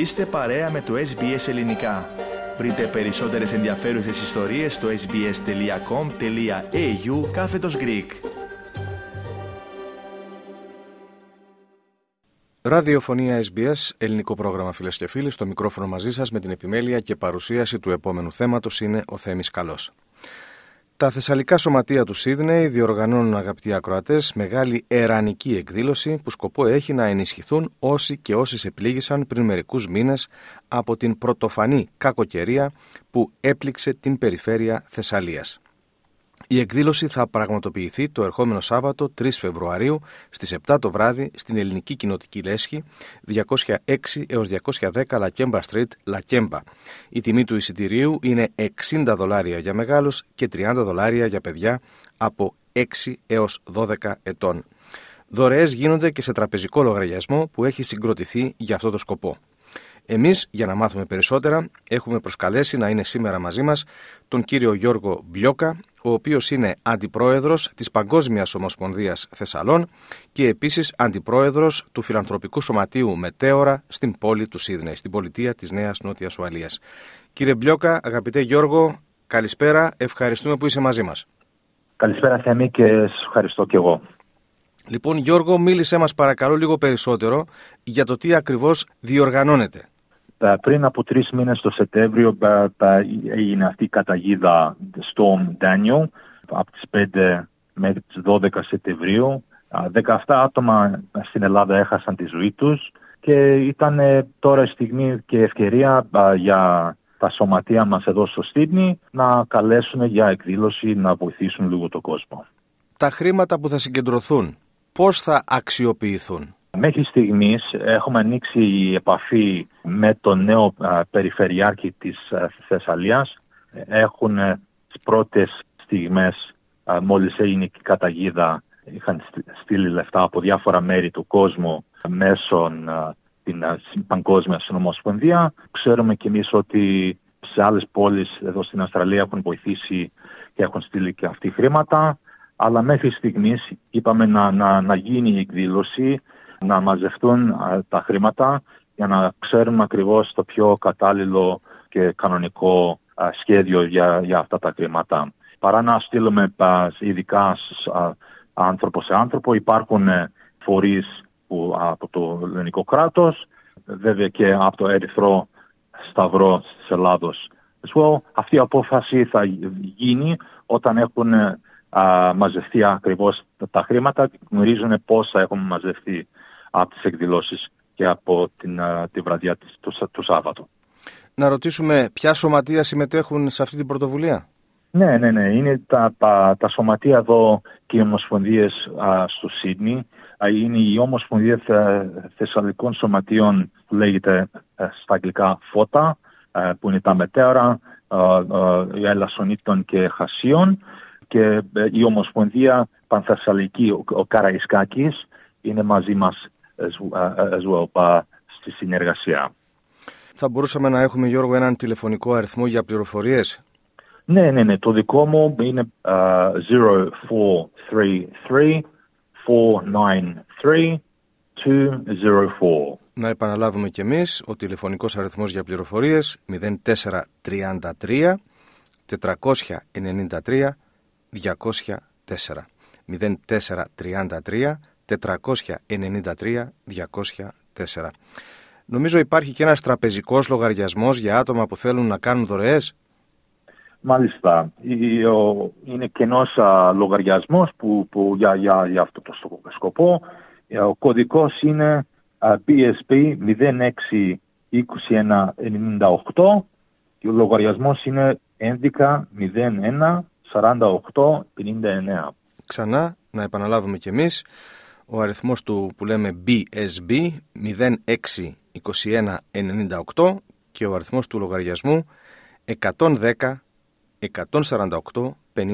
Είστε παρέα με το SBS Ελληνικά. Βρείτε περισσότερες ενδιαφέρουσες ιστορίες στο sbs.com.au κάθετος Greek. Ραδιοφωνία SBS, ελληνικό πρόγραμμα φίλες και φίλοι, στο μικρόφωνο μαζί σας με την επιμέλεια και παρουσίαση του επόμενου θέματος είναι ο Θέμης Καλός. Τα Θεσσαλικά Σωματεία του Σίδνεϊ διοργανώνουν, αγαπητοί ακροατές, μεγάλη ερανική εκδήλωση που σκοπό έχει να ενισχυθούν όσοι και όσοι επλήγησαν πριν μερικούς μήνες από την πρωτοφανή κακοκαιρία που έπληξε την περιφέρεια Θεσσαλίας. Η εκδήλωση θα πραγματοποιηθεί το ερχόμενο Σάββατο 3 Φεβρουαρίου στις 7 το βράδυ στην ελληνική κοινοτική λέσχη 206 έως 210 Λακέμπα Street, Λακέμπα. Η τιμή του εισιτηρίου είναι 60 δολάρια για μεγάλους και 30 δολάρια για παιδιά από 6 έως 12 ετών. Δωρεές γίνονται και σε τραπεζικό λογαριασμό που έχει συγκροτηθεί για αυτό το σκοπό. Εμείς, για να μάθουμε περισσότερα, έχουμε προσκαλέσει να είναι σήμερα μαζί μας τον κύριο Γιώργο Μπλιόκα, ο οποίος είναι αντιπρόεδρος της Παγκόσμιας Ομοσπονδίας Θεσσαλών και επίσης αντιπρόεδρος του Φιλανθρωπικού Σωματείου Μετέωρα στην πόλη του Σίδνεϊ, στην πολιτεία της Νέας Νότιας Ουαλίας. Κύριε Μπλιόκα, αγαπητέ Γιώργο, καλησπέρα, ευχαριστούμε που είσαι μαζί μας. Καλησπέρα Θέμη και σας ευχαριστώ και εγώ. Λοιπόν Γιώργο, μίλησέ μας παρακαλώ λίγο περισσότερο για το τι ακριβώς διοργανώνεται. Πριν από τρεις μήνες το Σεπτέμβριο έγινε αυτή η καταγίδα Storm Daniel από τις 5 μέχρι τις 12 Σεπτεμβρίου. 17 άτομα στην Ελλάδα έχασαν τη ζωή τους και ήταν ε, τώρα η στιγμή και ευκαιρία για τα σωματεία μας εδώ στο Στύπνη να καλέσουν για εκδήλωση να βοηθήσουν λίγο τον κόσμο. Τα χρήματα που θα συγκεντρωθούν πώς θα αξιοποιηθούν; Μέχρι στιγμής έχουμε ανοίξει η επαφή με τον νέο περιφερειάρχη της Θεσσαλίας. Έχουν ε, τις πρώτες στιγμές μόλις έγινε η καταγίδα είχαν στείλει λεφτά από διάφορα μέρη του κόσμου μέσω την Παγκόσμια Συνομοσπονδία. Ξέρουμε κι εμείς ότι σε άλλες πόλεις εδώ στην Αυστραλία έχουν βοηθήσει και έχουν στείλει και αυτοί χρήματα. Αλλά μέχρι στιγμής είπαμε να, να, να γίνει η εκδήλωση να μαζευτούν τα χρήματα για να ξέρουμε ακριβώς το πιο κατάλληλο και κανονικό σχέδιο για, για αυτά τα χρήματα. Παρά να στείλουμε ειδικά άνθρωπο σε άνθρωπο, υπάρχουν ε, φορείς που, από το ελληνικό κράτος, βέβαια και από το Ερυθρό Σταυρό της Ελλάδος. Well, αυτή η απόφαση θα γίνει όταν έχουν μαζευτεί ακριβώς τα χρήματα, γνωρίζουν πόσα έχουν μαζευτεί από τις εκδηλώσεις και από την, τη βραδιά της, του, του Σάββατο. Να ρωτήσουμε ποια σωματεία συμμετέχουν σε αυτή την πρωτοβουλία; Ναι, ναι, ναι. Είναι τα, τα, τα σωματεία εδώ και οι ομοσπονδίες στο Σίδνη. είναι η Ομοσπονδία Θεσσαλικών Σωματείων που λέγεται στα αγγλικά ΦΟΤΑ, που είναι τα μετέωρα, η Ελασσονίτων και Χασίων και ε, η Ομοσπονδία Πανθεσσαλική, ο Καραϊσκάκης, είναι μαζί μας as well στη συνεργασία. Θα μπορούσαμε να έχουμε, Γιώργο, έναν τηλεφωνικό αριθμό για πληροφορίες; Ναι, ναι, ναι. Το δικό μου είναι uh, 0433 493 204. Να επαναλάβουμε κι εμείς, ο τηλεφωνικός αριθμός για πληροφορίες 0433 493 204. 0433 493-204. Νομίζω υπάρχει και ένας τραπεζικός λογαριασμός για άτομα που θέλουν να κάνουν δωρεές. Μάλιστα. Είναι κενός λογαριασμός που, που για, για, για αυτό το σκοπό. Ε, ο κωδικός είναι BSP 062198 και ο λογαριασμός είναι 11 01 48 59. Ξανά να επαναλάβουμε κι εμείς ο αριθμός του που λέμε BSB 062198 και ο αριθμός του λογαριασμού 110 148 59.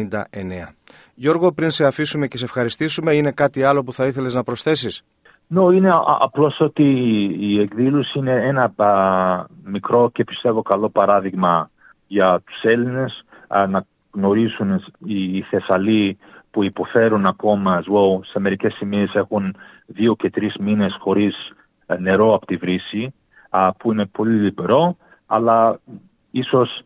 Γιώργο, πριν σε αφήσουμε και σε ευχαριστήσουμε, είναι κάτι άλλο που θα ήθελες να προσθέσεις; No, είναι απλώς ότι η εκδήλωση είναι ένα μικρό και πιστεύω καλό παράδειγμα για τους Έλληνες να γνωρίσουν οι Θεσσαλοί που υποφέρουν ακόμα as well. Σε μερικές σημείες έχουν δύο και τρεις μήνες χωρίς ε, νερό από τη βρύση. που είναι πολύ λιπερό, αλλά ίσως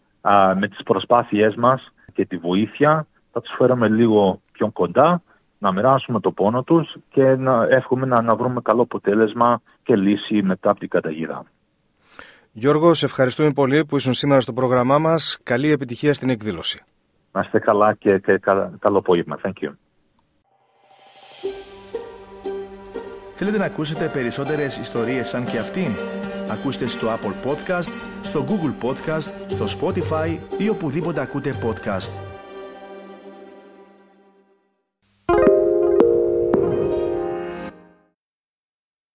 με τις προσπάθειές μας και τη βοήθεια θα τους φέρουμε λίγο πιο κοντά, να μοιράσουμε το πόνο τους και να εύχομαι να, να βρούμε καλό αποτέλεσμα και λύση μετά από την καταγίδα. Γιώργος, σε ευχαριστούμε πολύ που ήσουν σήμερα στο πρόγραμμά μας. Καλή επιτυχία στην εκδήλωση. Να είστε καλά και, και καλό απόγευμα. Thank you. Θέλετε να ακούσετε περισσότερες ιστορίες σαν και αυτήν; Ακούστε στο Apple Podcast, στο Google Podcast, στο Spotify ή οπουδήποτε ακούτε podcast.